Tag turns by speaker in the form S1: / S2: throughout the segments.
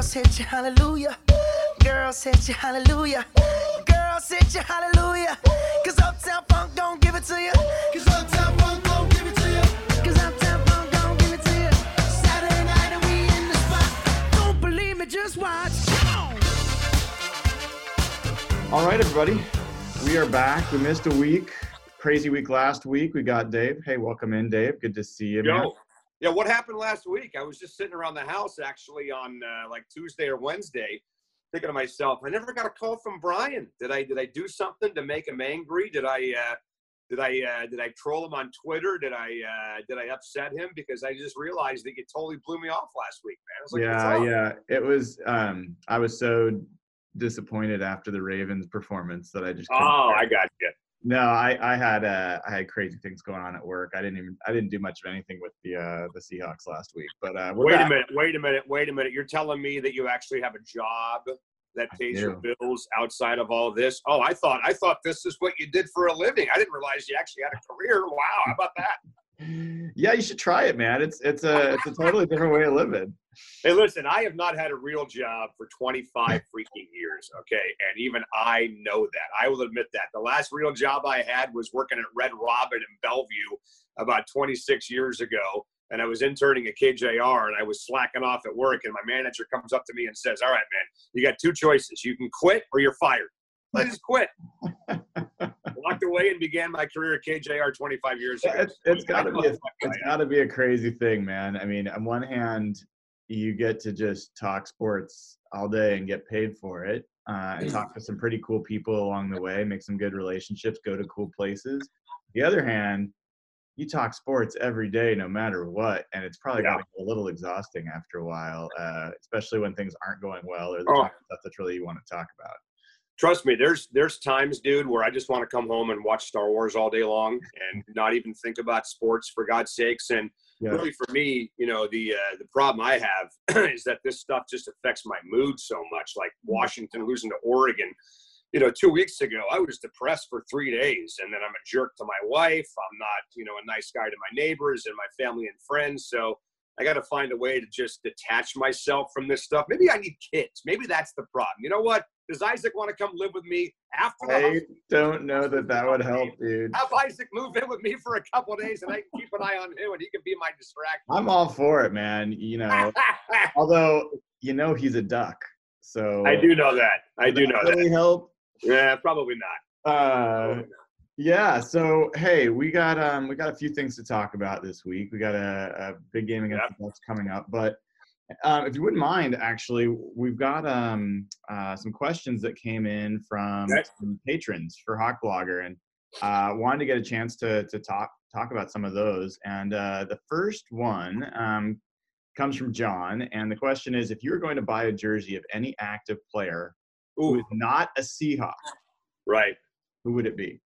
S1: Girls hit you hallelujah. Girls hit you hallelujah. Girls hit you hallelujah. Cause Uptown Funk don't give it to you. Cause Uptown Funk don't give it to you. Cause Uptown Funk don't give it to you. Saturday night and we in the spot. Don't believe me, just watch.
S2: All right, everybody. We are back. We missed a week. Crazy week last week. We got Dave. Hey, welcome in, Dave. Good to see you. man.
S3: Yeah, what happened last week? I was just sitting around the house actually on uh, like Tuesday or Wednesday, thinking to myself, I never got a call from Brian. Did I did I do something to make him angry? Did I uh, did I uh, did I troll him on Twitter? Did I uh, did I upset him? Because I just realized that you totally blew me off last week, man. Like,
S2: yeah, yeah. It was. Um, I was so disappointed after the Ravens performance that I just.
S3: Oh. I got you.
S2: No, I, I had uh, I had crazy things going on at work. I didn't even I didn't do much of anything with the uh, the Seahawks last week. But uh,
S3: Wait
S2: back.
S3: a minute, wait a minute, wait a minute. You're telling me that you actually have a job that pays your bills outside of all this? Oh, I thought I thought this is what you did for a living. I didn't realize you actually had a career. Wow, how about that?
S2: Yeah, you should try it, man. It's it's a it's a totally different way of living.
S3: Hey, listen, I have not had a real job for 25 freaking years, okay? And even I know that. I will admit that. The last real job I had was working at Red Robin in Bellevue about 26 years ago. And I was interning at KJR and I was slacking off at work. And my manager comes up to me and says, All right, man, you got two choices. You can quit or you're fired. Just quit. Walked away and began my career at KJR 25 years ago.
S2: It's, it's got to be a, it's got to be a crazy thing, man. I mean, on one hand, you get to just talk sports all day and get paid for it, uh, and talk to some pretty cool people along the way, make some good relationships, go to cool places. The other hand, you talk sports every day, no matter what, and it's probably
S3: Yeah.
S2: going to get a little exhausting after a while, uh, especially when things aren't going well or the
S3: Oh.
S2: stuff that's really you want to talk about.
S3: Trust me, there's there's times, dude, where I just want to come home and watch Star Wars all day long and not even think about sports for God's sakes. And
S2: Yeah.
S3: really, for me, you know, the uh, the problem I have is that this stuff just affects my mood so much. Like Washington losing to Oregon, you know, two weeks ago, I was depressed for three days, and then I'm a jerk to my wife. I'm not, you know, a nice guy to my neighbors and my family and friends. So I got to find a way to just detach myself from this stuff. Maybe I need kids. Maybe that's the problem. You know what? Does Isaac want to come live with me after the
S2: I
S3: house?
S2: don't know that that would help, dude.
S3: Have Isaac move in with me for a couple of days, and I can keep an eye on him, and he can be my distraction.
S2: I'm all for it, man. You know, although you know he's a duck, so
S3: I do know that. I do
S2: Does
S3: know
S2: that really
S3: that.
S2: help.
S3: Yeah, probably not.
S2: Uh,
S3: Probably not.
S2: yeah. So hey, we got um we got a few things to talk about this week. We got a, a big game against
S3: Yep.
S2: the Bucks coming up, but um, if you wouldn't mind, actually, we've got um uh, some questions that came in from
S3: Okay.
S2: patrons for Hawk Blogger, and uh, wanted to get a chance to to talk talk about some of those. And uh, the first one um, comes from John, and the question is: If you were going to buy a jersey of any active player who
S3: Ooh,
S2: is not a Seahawk,
S3: right.
S2: who would it be?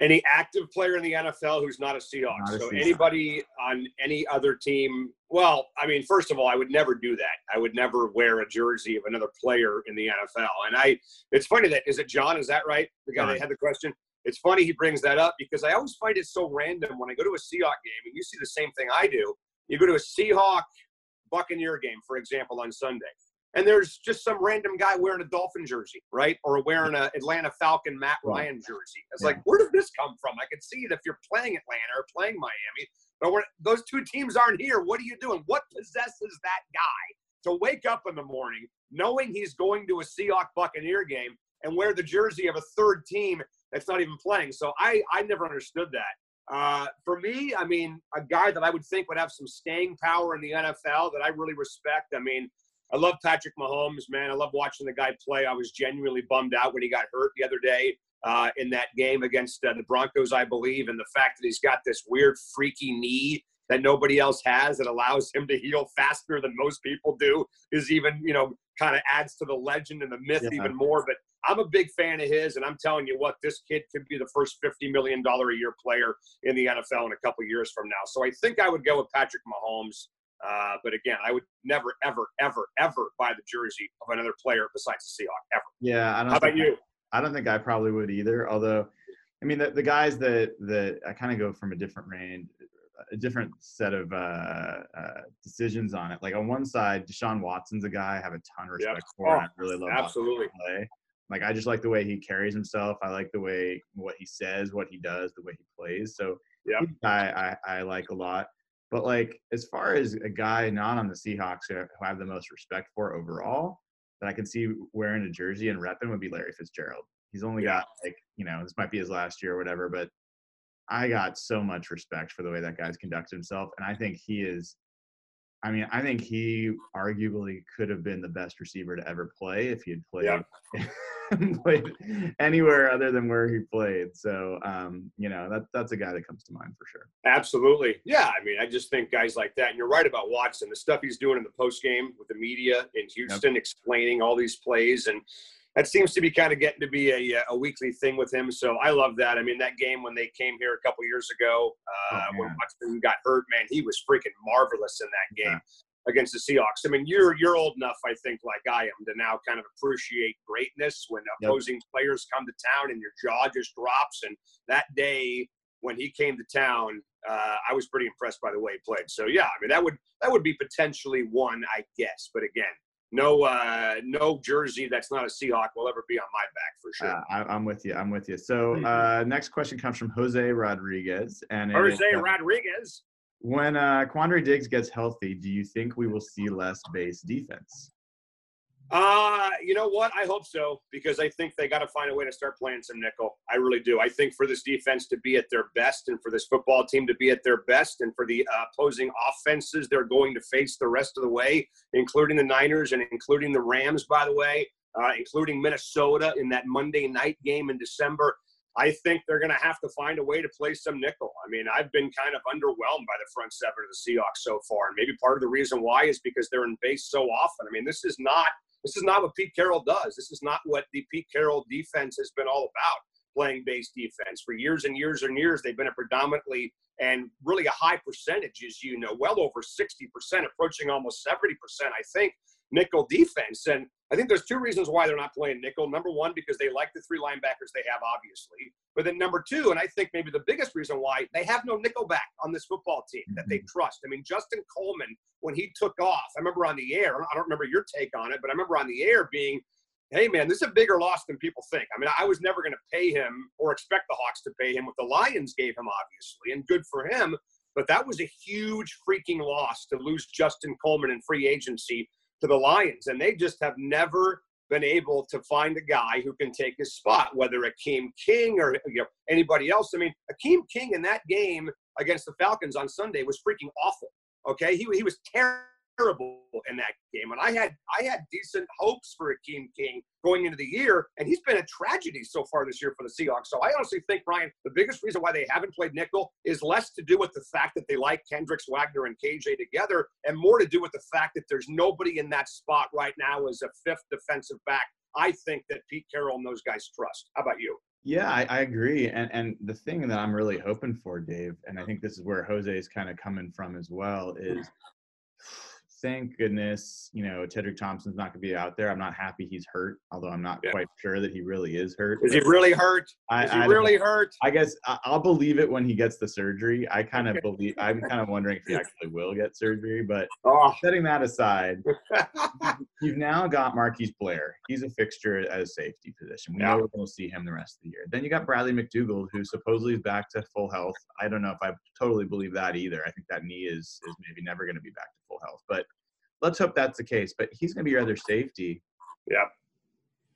S3: Any active player in the NFL who's not a Seahawk.
S2: Not a
S3: so
S2: Seahawk.
S3: anybody on any other team. Well, I mean, first of all, I would never do that. I would never wear a jersey of another player in the NFL. And I, it's funny that is it John? Is that right? The guy
S2: John.
S3: that had the question. It's funny he brings that up because I always find it so random when I go to a Seahawk game, and you see the same thing I do. You go to a Seahawk Buccaneer game, for example, on Sunday, and there's just some random guy wearing a Dolphin jersey, right? Or wearing a Atlanta Falcon Matt Ryan jersey. It's
S2: Yeah.
S3: like, where did this come from? I could see it if you're playing Atlanta or playing Miami, but when those two teams aren't here, what are you doing? What possesses that guy to wake up in the morning knowing he's going to a Seahawk Buccaneer game and wear the jersey of a third team that's not even playing? So I, I never understood that. Uh, for me, I mean, a guy that I would think would have some staying power in the NFL that I really respect. I mean, I love Patrick Mahomes, man. I love watching the guy play. I was genuinely bummed out when he got hurt the other day uh, in that game against uh, the Broncos, I believe, and the fact that he's got this weird, freaky knee that nobody else has that allows him to heal faster than most people do is even, you know, kind of adds to the legend and the myth
S2: Yeah.
S3: even more. But I'm a big fan of his, and I'm telling you what, this kid could be the first $50 million a year player in the NFL in a couple years from now. So I think I would go with Patrick Mahomes. Uh, but again, I would never, ever, ever, ever buy the jersey of another player besides the Seahawk, ever.
S2: Yeah, I don't.
S3: How about you?
S2: I don't think I probably would either. Although, I mean, the, the guys that that I kind of go from a different range a different set of uh, uh, decisions on it. Like on one side, Deshaun Watson's a guy I have a ton of respect
S3: Yep.
S2: for. and I really love
S3: Absolutely.
S2: play. Like I just like the way he carries himself. I like the way what he says, what he does, the way he plays. So a guy I, I like a lot. But like as far as a guy not on the Seahawks who I have the most respect for overall, that I can see wearing a jersey and repping would be Larry Fitzgerald. He's only
S3: Yeah.
S2: got like you know this might be his last year or whatever, but I got so much respect for the way that guy's conducted himself, and I think he is. I mean, I think he arguably could have been the best receiver to ever play if he had played played anywhere other than where he played. So, um, you know, that that's a guy that comes to mind for sure.
S3: Absolutely. Yeah. I mean, I just think guys like that, and you're right about Watson, the stuff he's doing in the post game with the media in Houston, explaining all these plays. And that seems to be kind of getting to be a, a weekly thing with him. So I love that. I mean, that game when they came here a couple years ago, uh,
S2: Oh,
S3: when. Watson got hurt, man, he was freaking marvelous in that game. Against the Seahawks. I mean, you're you're old enough, I think, like I am, to now kind of appreciate greatness when
S2: Yep.
S3: opposing players come to town and your jaw just drops. And that day, when he came to town, uh, I was pretty impressed by the way he played. So yeah, I mean that would that would be potentially one, I guess. But again, no uh, no jersey that's not a Seahawk will ever be on my back for sure.
S2: Uh, I, I'm with you. I'm with you. So, uh, next question comes from Jose Rodriguez, and it is,
S3: Jose
S2: uh,
S3: Rodriguez.
S2: When uh, Quandre Diggs gets healthy, do you think we will see less base defense?
S3: Uh, you know what? I hope so because I think they got to find a way to start playing some nickel. I really do. I think for this defense to be at their best and for this football team to be at their best and for the uh, opposing offenses they're going to face the rest of the way, including the Niners and including the Rams, by the way, uh, including Minnesota in that Monday night game in December. I think they're going to have to find a way to play some nickel. I mean, I've been kind of underwhelmed by the front seven of the Seahawks so far, and maybe part of the reason why is because they're in base so often. I mean, this is not this is not what Pete Carroll does. This is not what the Pete Carroll defense has been all about. Playing base defense for years and years and years, they've been a predominantly and really a high percentage, as you know, well over 60%, approaching almost 70%, I think, nickel defense. And I think there's two reasons why they're not playing nickel. Number one, because they like the three linebackers they have, obviously. But then number two, and I think maybe the biggest reason why they have no nickel back on this football team that they mm-hmm. trust. I mean, Justin Coleman, when he took off, I remember on the air, I don't remember your take on it, but I remember on the air being, hey, man, this is a bigger loss than people think. I mean, I was never going to pay him or expect the Hawks to pay him what the Lions gave him, obviously, and good for him. But that was a huge freaking loss to lose Justin Coleman in free agency to the Lions. And they just have never been able to find a guy who can take his spot, whether Akeem King or you know, anybody else. I mean, Akeem King in that game against the Falcons on Sunday was freaking awful. Okay, he, he was terrible in that game, and I had I had decent hopes for a Akeem King going into the year, and he's been a tragedy so far this year for the Seahawks. So I honestly think, Brian, the biggest reason why they haven't played nickel is less to do with the fact that they like Kendricks, Wagner, and KJ together, and more to do with the fact that there's nobody in that spot right now as a fifth defensive back. I think that Pete Carroll and those guys trust. How about you?
S2: Yeah, I, I agree. And and the thing that I'm really hoping for, Dave, and I think this is where Jose is kind of coming from as well, is thank goodness, you know, Tedric Thompson's not going to be out there. I'm not happy he's hurt, although I'm not
S3: Yeah.
S2: quite sure that he really is hurt.
S3: Is he really hurt?
S2: I,
S3: Is he
S2: I
S3: really hurt?
S2: I guess I'll believe it when he gets the surgery. I kind of believe. I'm kind of wondering if he actually will get surgery. But
S3: Oh,
S2: setting that aside, you've now got Marquise Blair. He's a fixture at a safety position. We
S3: Yeah.
S2: know we're going to see him the rest of the year. Then you got Bradley McDougald, who supposedly is back to full health. I don't know if I totally believe that either. I think that knee is is maybe never going to be back to full health. But let's hope that's the case. But he's going to be your other safety.
S3: Yeah.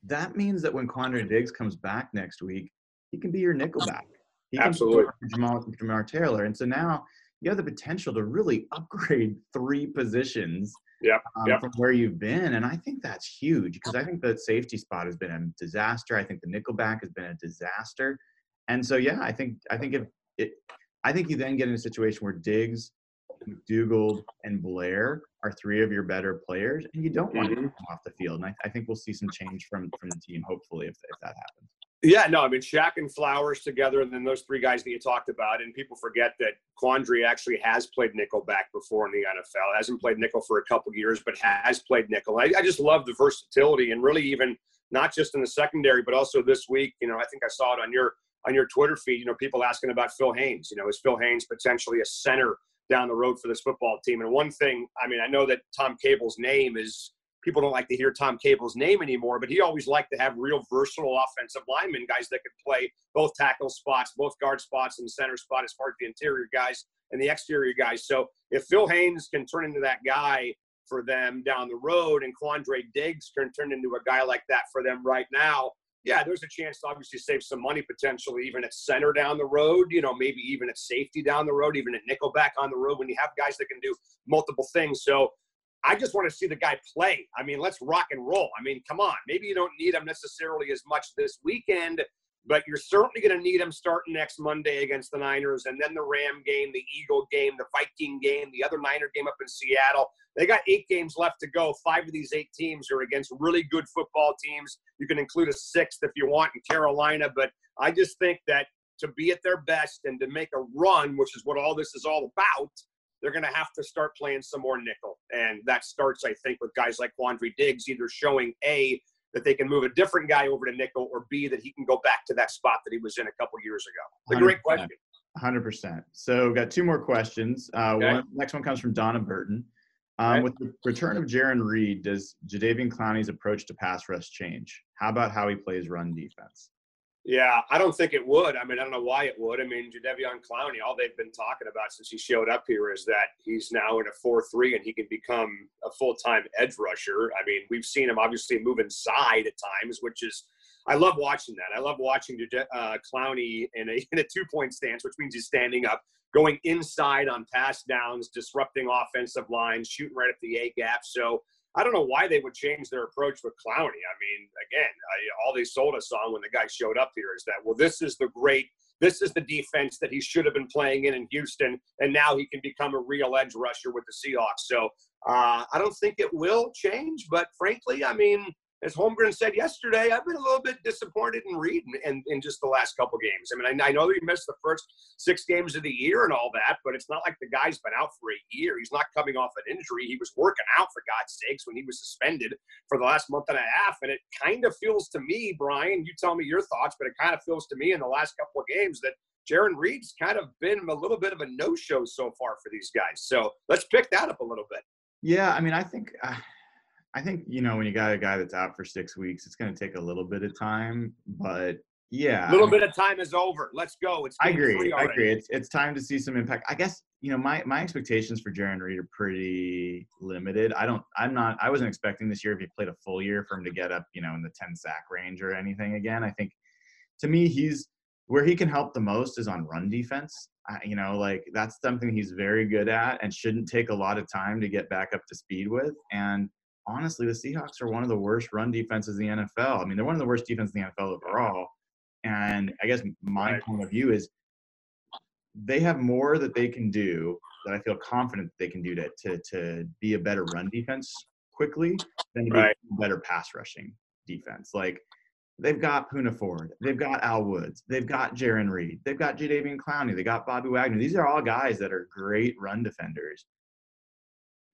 S2: That means that when Quandre Diggs comes back next week, he can be your nickel back. He
S3: Absolutely.
S2: Jamal, Jamar Taylor. And so now you have the potential to really upgrade three positions
S3: Yep,
S2: um,
S3: yep.
S2: from where you've been. And I think that's huge because I think the safety spot has been a disaster. I think the nickelback has been a disaster. And so, yeah, I think, I think if it, I think you then get in a situation where Diggs, McDougald, and Blair are three of your better players, and you don't want
S3: Mhm.
S2: come off the field. And I, I think we'll see some change from from the team, hopefully, if, if that happens.
S3: Yeah, no, I mean Shaq and Flowers together, and then those three guys that you talked about, and people forget that Quandre actually has played nickel back before in the NFL. Hasn't played nickel for a couple years, but has played nickel. I, I just love the versatility, and really even not just in the secondary, but also this week. You know, I think I saw it on your on your Twitter feed, you know, people asking about Phil Haynes. You know, is Phil Haynes potentially a center down the road for this football team? And one thing, I mean, I know that Tom Cable's name is people don't like to hear Tom Cable's name anymore, but he always liked to have real versatile offensive linemen, guys that could play both tackle spots, both guard spots, and center spot as far as the interior guys and the exterior guys. So if Phil Haynes can turn into that guy for them down the road and Quandre Diggs can turn into a guy like that for them right now, yeah, there's a chance to obviously save some money potentially, even at center down the road, you know, maybe even at safety down the road, even at nickelback on the road when you have guys that can do multiple things. So I just want to see the guy play. I mean, let's rock and roll. I mean, come on. Maybe you don't need him necessarily as much this weekend, but you're certainly going to need him starting next Monday against the Niners and then the Ram game, the Eagle game, the Viking game, the other Niner game up in Seattle. They got eight games left to go. Five of these eight teams are against really good football teams. You can include a sixth if you want in Carolina, but I just think that to be at their best and to make a run, which is what all this is all about, they're going to have to start playing some more nickel. And that starts, I think, with guys like Quandre Diggs either showing A, that they can move a different guy over to nickel, or B, that he can go back to that spot that he was in a couple years ago. A great question.
S2: 100%. So, got two more questions. Uh, okay. one, next one comes from Donna Burton. Um. With the return of Jarran Reed, does Jadeveon Clowney's approach to pass rush change? How about how he plays run defense?
S3: Yeah, I don't think it would. I mean, I don't know why it would. I mean, Jadeveon Clowney, all they've been talking about since he showed up here is that he's now in a 4-3 and he can become a full-time edge rusher. I mean, we've seen him obviously move inside at times, which is I love watching that. I love watching uh, Clowney in a, in a two-point stance, which means he's standing up, going inside on pass downs, disrupting offensive lines, shooting right at the A gap. So I don't know why they would change their approach with Clowney. I mean, again, I, all they sold us on when the guy showed up here is that, well, this is the great, this is the defense that he should have been playing in in Houston, and now he can become a real edge rusher with the Seahawks. So uh, I don't think it will change, but frankly, I mean, as Holmgren said yesterday, I've been a little bit disappointed in Reed in, in just the last couple games. I mean, I, I know he missed the first six games of the year and all that, but it's not like the guy's been out for a year. He's not coming off an injury. He was working out, for God's sakes, when he was suspended for the last month and a half. And it kind of feels to me, Brian, you tell me your thoughts, but it kind of feels to me in the last couple of games that Jarran Reed's kind of been a little bit of a no show so far for these guys. So let's pick that up a little bit.
S2: Yeah, I mean, I think. Uh I think you know when you got a guy that's out for six weeks, it's going to take a little bit of time, but yeah,
S3: a little I mean, bit of time is over. Let's go. It's
S2: I agree. I agree. It's it's time to see some impact. I guess you know my my expectations for Jarran Reed are pretty limited. I don't. I'm not. I wasn't expecting this year if he played a full year for him to get up you know in the ten sack range or anything again. I think to me he's where he can help the most is on run defense. Uh, you know, like that's something he's very good at and shouldn't take a lot of time to get back up to speed with. And honestly, the Seahawks are one of the worst run defenses in the NFL. I mean, they're one of the worst defenses in the NFL overall. And I guess my right. point of view is they have more that they can do that I feel confident they can do to to to be a better run defense quickly than to right. be a better pass rushing defense. Like they've got Poona Ford, they've got Al Woods, they've got Jarran Reed, they've got Jadeveon Clowney, they got Bobby Wagner. These are all guys that are great run defenders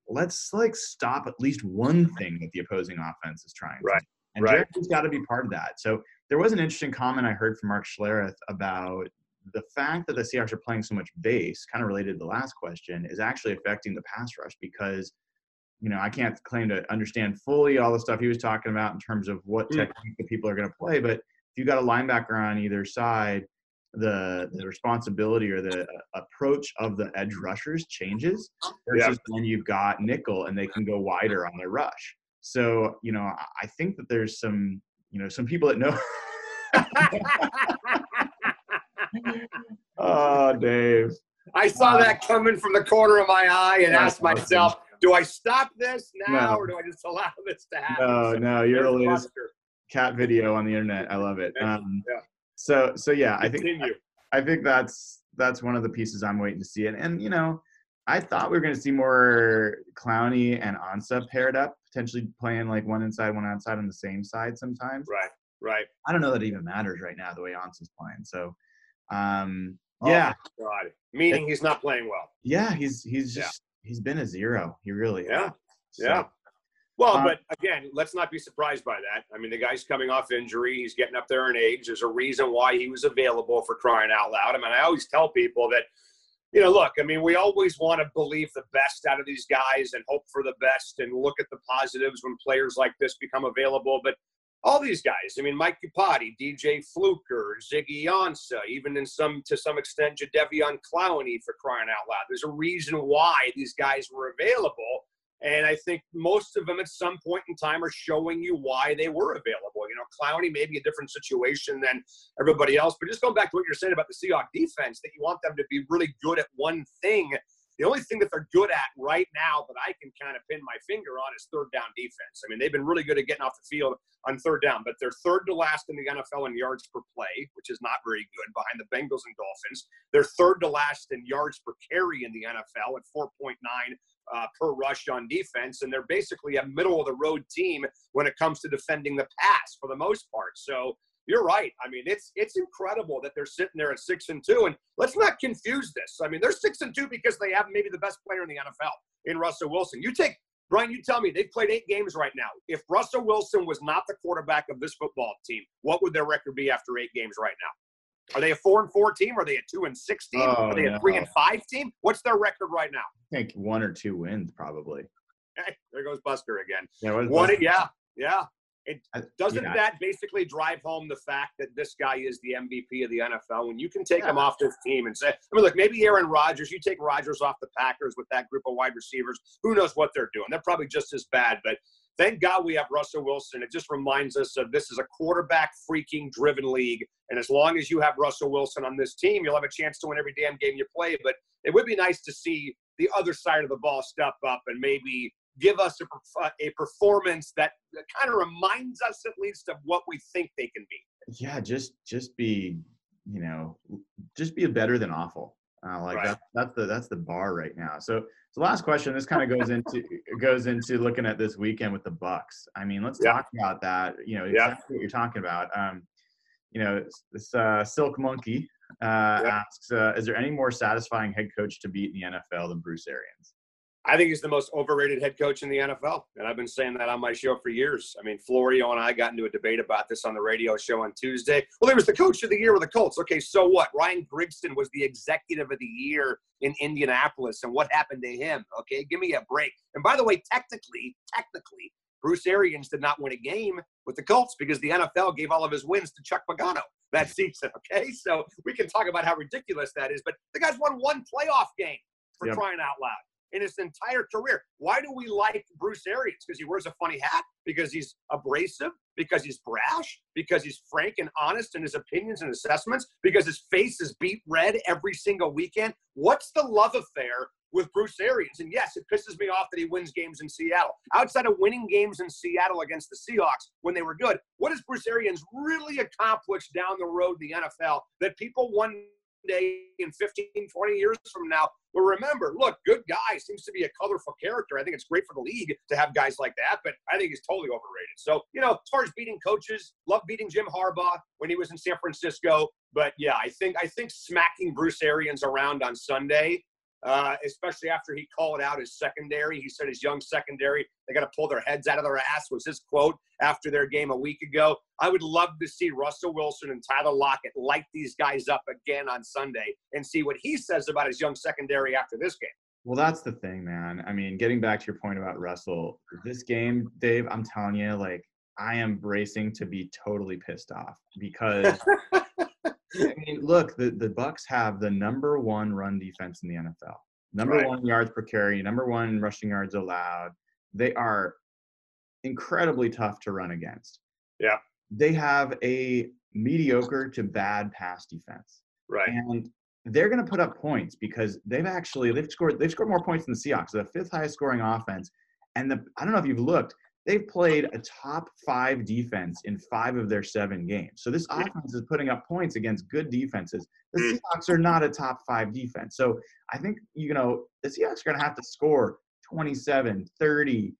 S2: let's like stop at least one thing that the opposing offense is trying.
S3: Right.
S2: To. And
S3: right.
S2: has got to be part of that. So there was an interesting comment I heard from Mark Schlereth about the fact that the Seahawks are playing so much base, kind of related to the last question, is actually affecting the pass rush because, you know, I can't claim to understand fully all the stuff he was talking about in terms of what mm. technique the people are going to play. But if you got a linebacker on either side, the the responsibility or the uh, approach of the edge rushers changes versus yeah. when you've got nickel and they can go wider on their rush. So you know, I think that there's some you know some people that know. oh, Dave.
S3: I saw uh, that coming from the corner of my eye and asked myself, do I stop this now no. or do I just allow this to happen?
S2: No, no, you're the latest cat video on the internet. I love it. Um, yeah. So so yeah, I think I, I think that's that's one of the pieces I'm waiting to see. And and you know, I thought we were going to see more Clowney and Ansah paired up, potentially playing like one inside, one outside on the same side sometimes.
S3: Right, right.
S2: I don't know that it even matters right now the way Ansah's playing. So, um, oh yeah.
S3: God. Meaning it, he's not playing well.
S2: Yeah, he's he's just yeah. he's been a zero. He really
S3: yeah. So, yeah. Well, um, but again, let's not be surprised by that. I mean, the guy's coming off injury. He's getting up there in age. There's a reason why he was available for crying out loud. I mean, I always tell people that, you know, look, I mean, we always want to believe the best out of these guys and hope for the best and look at the positives when players like this become available. But all these guys, I mean, Mike Iupati, DJ Fluker, Ziggy Ansah, even in some to some extent Jadeveon Clowney for crying out loud. There's a reason why these guys were available and I think most of them at some point in time are showing you why they were available. You know, Clowney may be a different situation than everybody else, but just going back to what you're saying about the Seahawks defense, that you want them to be really good at one thing. The only thing that they're good at right now that I can kind of pin my finger on is third down defense. I mean, they've been really good at getting off the field on third down, but they're third to last in the NFL in yards per play, which is not very good behind the Bengals and Dolphins. They're third to last in yards per carry in the NFL at 4.9 uh, per rush on defense, and they're basically a middle of the road team when it comes to defending the pass for the most part. So you're right. I mean, it's it's incredible that they're sitting there at six and two. And let's not confuse this. I mean, they're six and two because they have maybe the best player in the NFL in Russell Wilson. You take Brian, you tell me they've played eight games right now. If Russell Wilson was not the quarterback of this football team, what would their record be after eight games right now? Are they a four and four team? Are they a two and six team? Oh, Are they no. a three and five team? What's their record right now?
S2: I think one or two wins probably.
S3: Hey, there goes Buster again. Yeah, one, Buster? yeah, yeah. It doesn't yeah. that basically drive home the fact that this guy is the MVP of the NFL when you can take yeah. him off this team and say, I mean, look, maybe Aaron Rodgers, you take Rodgers off the Packers with that group of wide receivers. Who knows what they're doing? They're probably just as bad, but thank God we have Russell Wilson. It just reminds us of this is a quarterback freaking driven league. And as long as you have Russell Wilson on this team, you'll have a chance to win every damn game you play. But it would be nice to see the other side of the ball step up and maybe give us a, uh, a performance that kind of reminds us at least of what we think they can be.
S2: Yeah, just just be, you know, just be better than awful. Uh, like right. that, that's the that's the bar right now. So, so last question. This kind of goes into goes into looking at this weekend with the Bucks. I mean, let's yeah. talk about that. You know, exactly yeah. what you're talking about. Um, you know, this uh, Silk Monkey uh, yeah. asks, uh, "Is there any more satisfying head coach to beat in the NFL than Bruce Arians?"
S3: I think he's the most overrated head coach in the NFL. And I've been saying that on my show for years. I mean, Florio and I got into a debate about this on the radio show on Tuesday. Well, he was the coach of the year with the Colts. Okay, so what? Ryan Grigson was the executive of the year in Indianapolis. And what happened to him? Okay, give me a break. And by the way, technically, technically, Bruce Arians did not win a game with the Colts because the NFL gave all of his wins to Chuck Pagano that season. Okay, so we can talk about how ridiculous that is, but the guy's won one playoff game for yep. crying out loud in his entire career. Why do we like Bruce Arians? Because he wears a funny hat, because he's abrasive, because he's brash, because he's frank and honest in his opinions and assessments, because his face is beet red every single weekend. What's the love affair with Bruce Arians? And yes, it pisses me off that he wins games in Seattle. Outside of winning games in Seattle against the Seahawks when they were good, what has Bruce Arians really accomplished down the road in the NFL that people one day in 15, 20 years from now but remember, look, good guy seems to be a colorful character. I think it's great for the league to have guys like that, but I think he's totally overrated. So, you know, as far as beating coaches, love beating Jim Harbaugh when he was in San Francisco. But yeah, I think I think smacking Bruce Arians around on Sunday uh, especially after he called out his secondary. He said his young secondary, they got to pull their heads out of their ass, was his quote after their game a week ago. I would love to see Russell Wilson and Tyler Lockett light these guys up again on Sunday and see what he says about his young secondary after this game.
S2: Well, that's the thing, man. I mean, getting back to your point about Russell, this game, Dave, I'm telling you, like, I am bracing to be totally pissed off because I mean, look, the, the Bucks have the number one run defense in the NFL. Number right. one yards per carry, number one rushing yards allowed. They are incredibly tough to run against.
S3: Yeah.
S2: They have a mediocre to bad pass defense.
S3: Right.
S2: And they're going to put up points because they've actually they've scored they've scored more points than the Seahawks, the fifth highest scoring offense. And the I don't know if you've looked, they've played a top five defense in five of their seven games. So this offense is putting up points against good defenses. The mm. Seahawks are not a top five defense. So I think, you know, the Seahawks are going to have to score 27, 30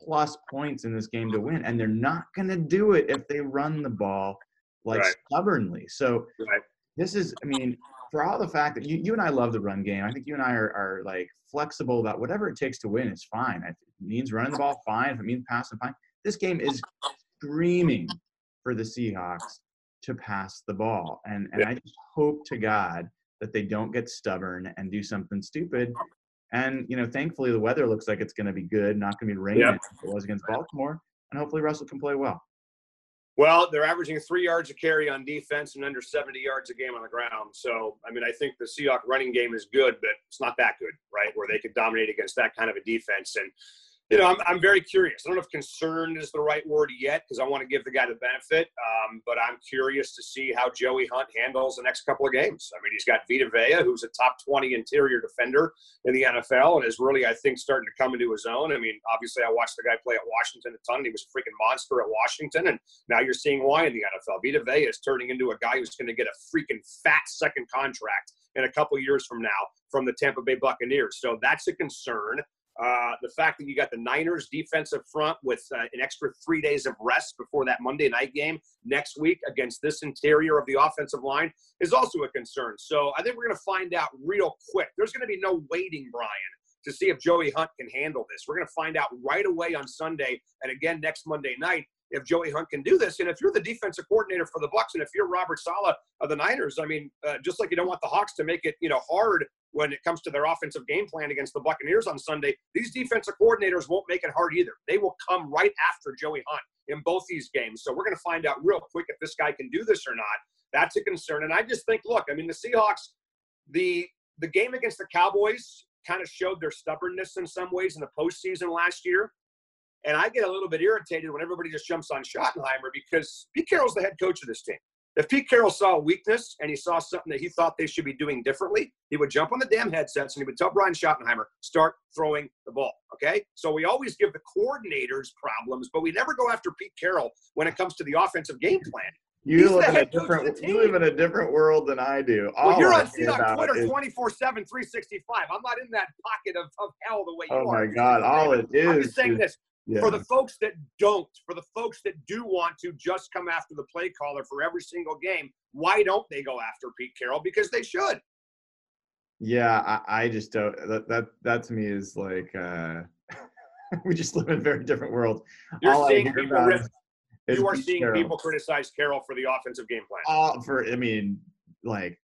S2: plus points in this game to win. And they're not going to do it if they run the ball like right. stubbornly. So right. this is, I mean, for all the fact that you, you and I love the run game, I think you and I are, are like flexible about whatever it takes to win is fine. If it means running the ball, fine. If it means passing, fine. This game is screaming for the Seahawks to pass the ball. And and I just hope to God that they don't get stubborn and do something stupid. And you know, thankfully the weather looks like it's going to be good, not going to be raining
S3: Yep.
S2: it was against Baltimore. And hopefully Russell can play well.
S3: Well, they're averaging three yards a carry on defense and under 70 yards a game on the ground. So, I mean, I think the Seahawks running game is good, but it's not that good, right? Where they could dominate against that kind of a defense. And, you know, I'm, I'm very curious. I don't know if concerned is the right word yet because I want to give the guy the benefit. Um, but I'm curious to see how Joey Hunt handles the next couple of games. I mean, he's got Vita Vea, who's a top 20 interior defender in the NFL and is really, I think, starting to come into his own. I mean, obviously, I watched the guy play at Washington a ton. And he was a freaking monster at Washington. And now you're seeing why in the NFL. Vita Vea is turning into a guy who's going to get a freaking fat second contract in a couple years from now from the Tampa Bay Buccaneers. So that's a concern. Uh, the fact that you got the Niners defensive front with uh, an extra three days of rest before that Monday night game next week against this interior of the offensive line is also a concern. So I think we're going to find out real quick. There's going to be no waiting, Brian, to see if Joey Hunt can handle this. We're going to find out right away on Sunday and again next Monday night if Joey Hunt can do this. And if you're the defensive coordinator for the Bucks, and if you're Robert Saleh of the Niners, I mean, uh, just like you don't want the Hawks to make it, you know, hard when it comes to their offensive game plan against the Buccaneers on Sunday, these defensive coordinators won't make it hard either. They will come right after Joey Hunt in both these games. So we're going to find out real quick if this guy can do this or not. That's a concern. And I just think, look, I mean, the Seahawks, the the game against the Cowboys kind of showed their stubbornness in some ways in the postseason last year. And I get a little bit irritated when everybody just jumps on Schottenheimer because Pete Carroll's the head coach of this team. If Pete Carroll saw a weakness and he saw something that he thought they should be doing differently, he would jump on the damn headsets and he would tell Brian Schottenheimer, start throwing the ball. Okay? So we always give the coordinators problems, but we never go after Pete Carroll when it comes to the offensive game plan.
S2: You live in a
S3: head coach of
S2: different you live in a different world than I do.
S3: Well, you're on Seahawks Twitter 24 7, 365. I'm not in that pocket of, of hell the way you
S2: Oh
S3: are.
S2: Oh, my God! All it is.
S3: I'm just saying
S2: is-
S3: this
S2: yeah.
S3: for the folks that don't, for the folks that do want to just come after the play caller for every single game, why don't they go after Pete Carroll? Because they should.
S2: Yeah, I, I just don't. That that that to me is like uh, we just live in a very different worlds.
S3: You're
S2: All
S3: seeing people. Rip,
S2: is- is
S3: you are
S2: Pete
S3: seeing
S2: Carroll.
S3: people criticize Carroll for the offensive game plan.
S2: all for I mean like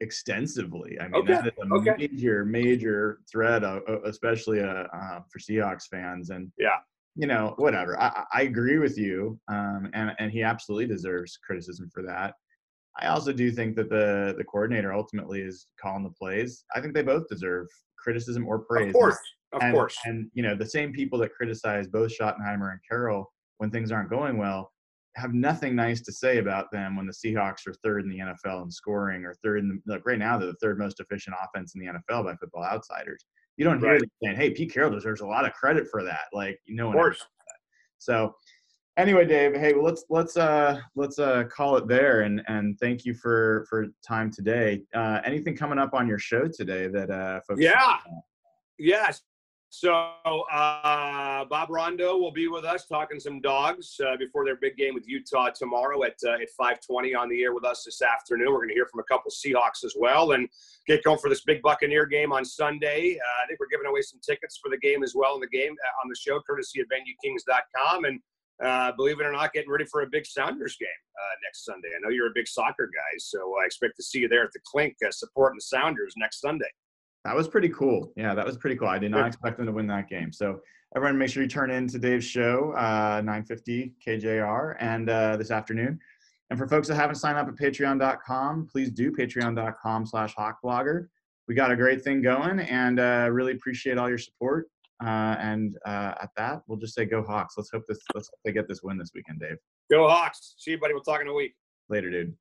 S2: extensively. I mean
S3: Okay,
S2: that is a
S3: okay.
S2: major major threat, uh, uh, especially uh, uh, for Seahawks fans. And
S3: Yeah.
S2: you know whatever. I, I I agree with you, um, and and he absolutely deserves criticism for that. I also do think that the the coordinator ultimately is calling the plays. I think they both deserve criticism or praise.
S3: Of course, of
S2: and,
S3: course.
S2: And you know, the same people that criticize both Schottenheimer and Carroll when things aren't going well have nothing nice to say about them when the Seahawks are third in the NFL in scoring or third in the, like right now they're the third most efficient offense in the NFL by Football Outsiders. You don't hear
S3: Right.
S2: them saying, "Hey, Pete Carroll deserves a lot of credit for that." Like no
S3: Of
S2: one. ever
S3: course.
S2: that. So anyway, Dave, hey, well, let's let's uh let's uh call it there and and thank you for for time today. Uh, anything coming up on your show today that uh folks?
S3: Yeah. Yes. So uh, Bob Rondeau will be with us talking some dogs uh, before their big game with Utah tomorrow at uh, at 5:20 on the air with us this afternoon. We're going to hear from a couple Seahawks as well, and get going for this big Buccaneer game on Sunday. Uh, I think we're giving away some tickets for the game as well in the game uh, on the show, courtesy of VenueKings.com, and uh, believe it or not, getting ready for a big Sounders game next Sunday. I know you're a big soccer guy, so I expect to see you there at the Clink supporting the Sounders next Sunday.
S2: That was pretty cool. Yeah, that was pretty cool. I did not expect them to win that game. So everyone, make sure you turn in to Dave's show, uh, 950 KJR, and uh, this afternoon. And for folks that haven't signed up at Patreon.com, please do Patreon.com/slash HawkBlogger. We got a great thing going, and uh, really appreciate all your support. Uh, and uh, at that, we'll just say go Hawks. Let's hope this. Let's hope they get this win this weekend, Dave.
S3: Go Hawks. See you, buddy. We'll talk in a week.
S2: Later, dude.